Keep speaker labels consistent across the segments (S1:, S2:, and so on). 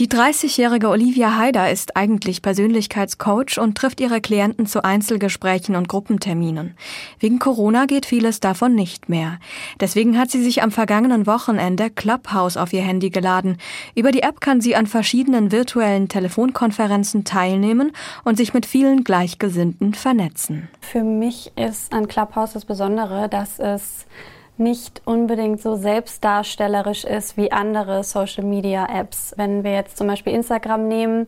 S1: Die 30-jährige Olivia Haider ist eigentlich Persönlichkeitscoach und trifft ihre Klienten zu Einzelgesprächen und Gruppenterminen. Wegen Corona geht vieles davon nicht mehr. Deswegen hat sie sich am vergangenen Wochenende Clubhouse auf ihr Handy geladen. Über die App kann sie an verschiedenen virtuellen Telefonkonferenzen teilnehmen und sich mit vielen Gleichgesinnten vernetzen.
S2: Für mich ist an Clubhouse das Besondere, dass es nicht unbedingt so selbstdarstellerisch ist wie andere Social-Media-Apps. Wenn wir jetzt zum Beispiel Instagram nehmen,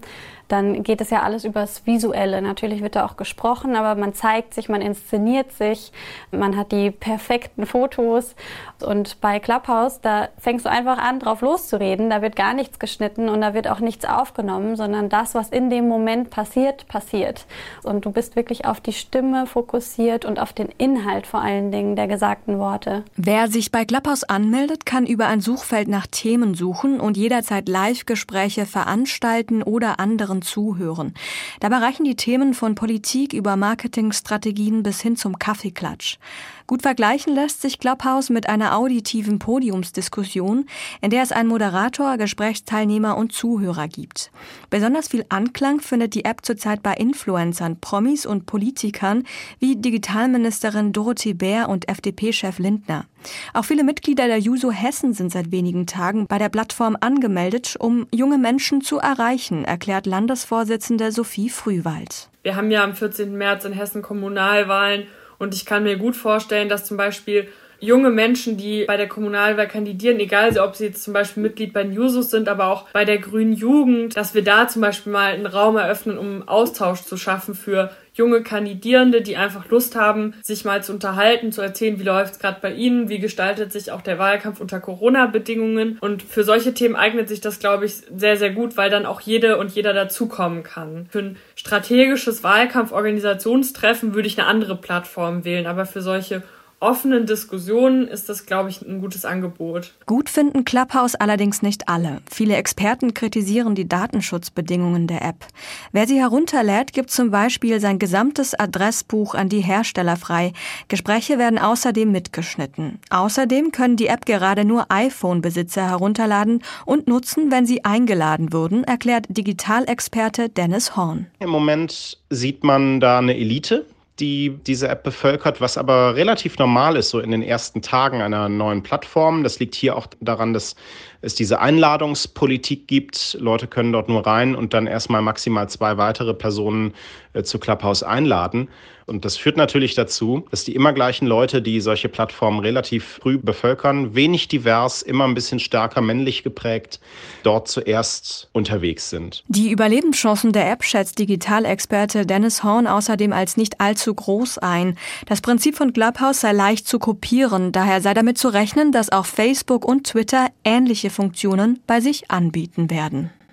S2: dann geht es ja alles übers Visuelle. Natürlich wird da auch gesprochen, aber man zeigt sich, man inszeniert sich, man hat die perfekten Fotos. Und bei Clubhouse, da fängst du einfach an, drauf loszureden. Da wird gar nichts geschnitten und da wird auch nichts aufgenommen, sondern das, was in dem Moment passiert, passiert. Und du bist wirklich auf die Stimme fokussiert und auf den Inhalt vor allen Dingen der gesagten Worte.
S1: Wer sich bei Clubhouse anmeldet, kann über ein Suchfeld nach Themen suchen und jederzeit Live-Gespräche veranstalten oder anderen zuhören. Dabei reichen die Themen von Politik über Marketingstrategien bis hin zum Kaffeeklatsch. Gut vergleichen lässt sich Clubhouse mit einer auditiven Podiumsdiskussion, in der es einen Moderator, Gesprächsteilnehmer und Zuhörer gibt. Besonders viel Anklang findet die App zurzeit bei Influencern, Promis und Politikern wie Digitalministerin Dorothee Bär und FDP-Chef Lindner. Auch viele Mitglieder der Juso Hessen sind seit wenigen Tagen bei der Plattform angemeldet, um junge Menschen zu erreichen, erklärt Landesvorsitzende Sophie Frühwald.
S3: Wir haben ja am 14. März in Hessen Kommunalwahlen und ich kann mir gut vorstellen, dass zum Beispiel junge Menschen, die bei der Kommunalwahl kandidieren, egal ob sie jetzt zum Beispiel Mitglied bei Jusos sind, aber auch bei der Grünen Jugend, dass wir da zum Beispiel mal einen Raum eröffnen, um Austausch zu schaffen für junge Kandidierende, die einfach Lust haben, sich mal zu unterhalten, zu erzählen, wie läuft es gerade bei ihnen, wie gestaltet sich auch der Wahlkampf unter Corona-Bedingungen. Und für solche Themen eignet sich das, glaube ich, sehr, sehr gut, weil dann auch jede und jeder dazukommen kann. Für ein strategisches Wahlkampforganisationstreffen würde ich eine andere Plattform wählen, aber für solche offenen Diskussionen ist das, glaube ich, ein gutes Angebot.
S1: Gut finden Clubhouse allerdings nicht alle. Viele Experten kritisieren die Datenschutzbedingungen der App. Wer sie herunterlädt, gibt zum Beispiel sein gesamtes Adressbuch an die Hersteller frei. Gespräche werden außerdem mitgeschnitten. Außerdem können die App gerade nur iPhone-Besitzer herunterladen und nutzen, wenn sie eingeladen wurden, erklärt Digitalexperte Dennis Horn.
S4: Im Moment sieht man da eine Elite, die diese App bevölkert, was aber relativ normal ist, so in den ersten Tagen einer neuen Plattform. Das liegt hier auch daran, dass es diese Einladungspolitik gibt. Leute können dort nur rein und dann erstmal maximal zwei weitere Personen äh, zu Clubhouse einladen. Und das führt natürlich dazu, dass die immer gleichen Leute, die solche Plattformen relativ früh bevölkern, wenig divers, immer ein bisschen stärker männlich geprägt, dort zuerst unterwegs sind.
S1: Die Überlebenschancen der App schätzt Digitalexperte Dennis Horn außerdem als nicht allzu groß ein. Das Prinzip von Clubhouse sei leicht zu kopieren, daher sei damit zu rechnen, dass auch Facebook und Twitter ähnliche Funktionen bei sich anbieten werden.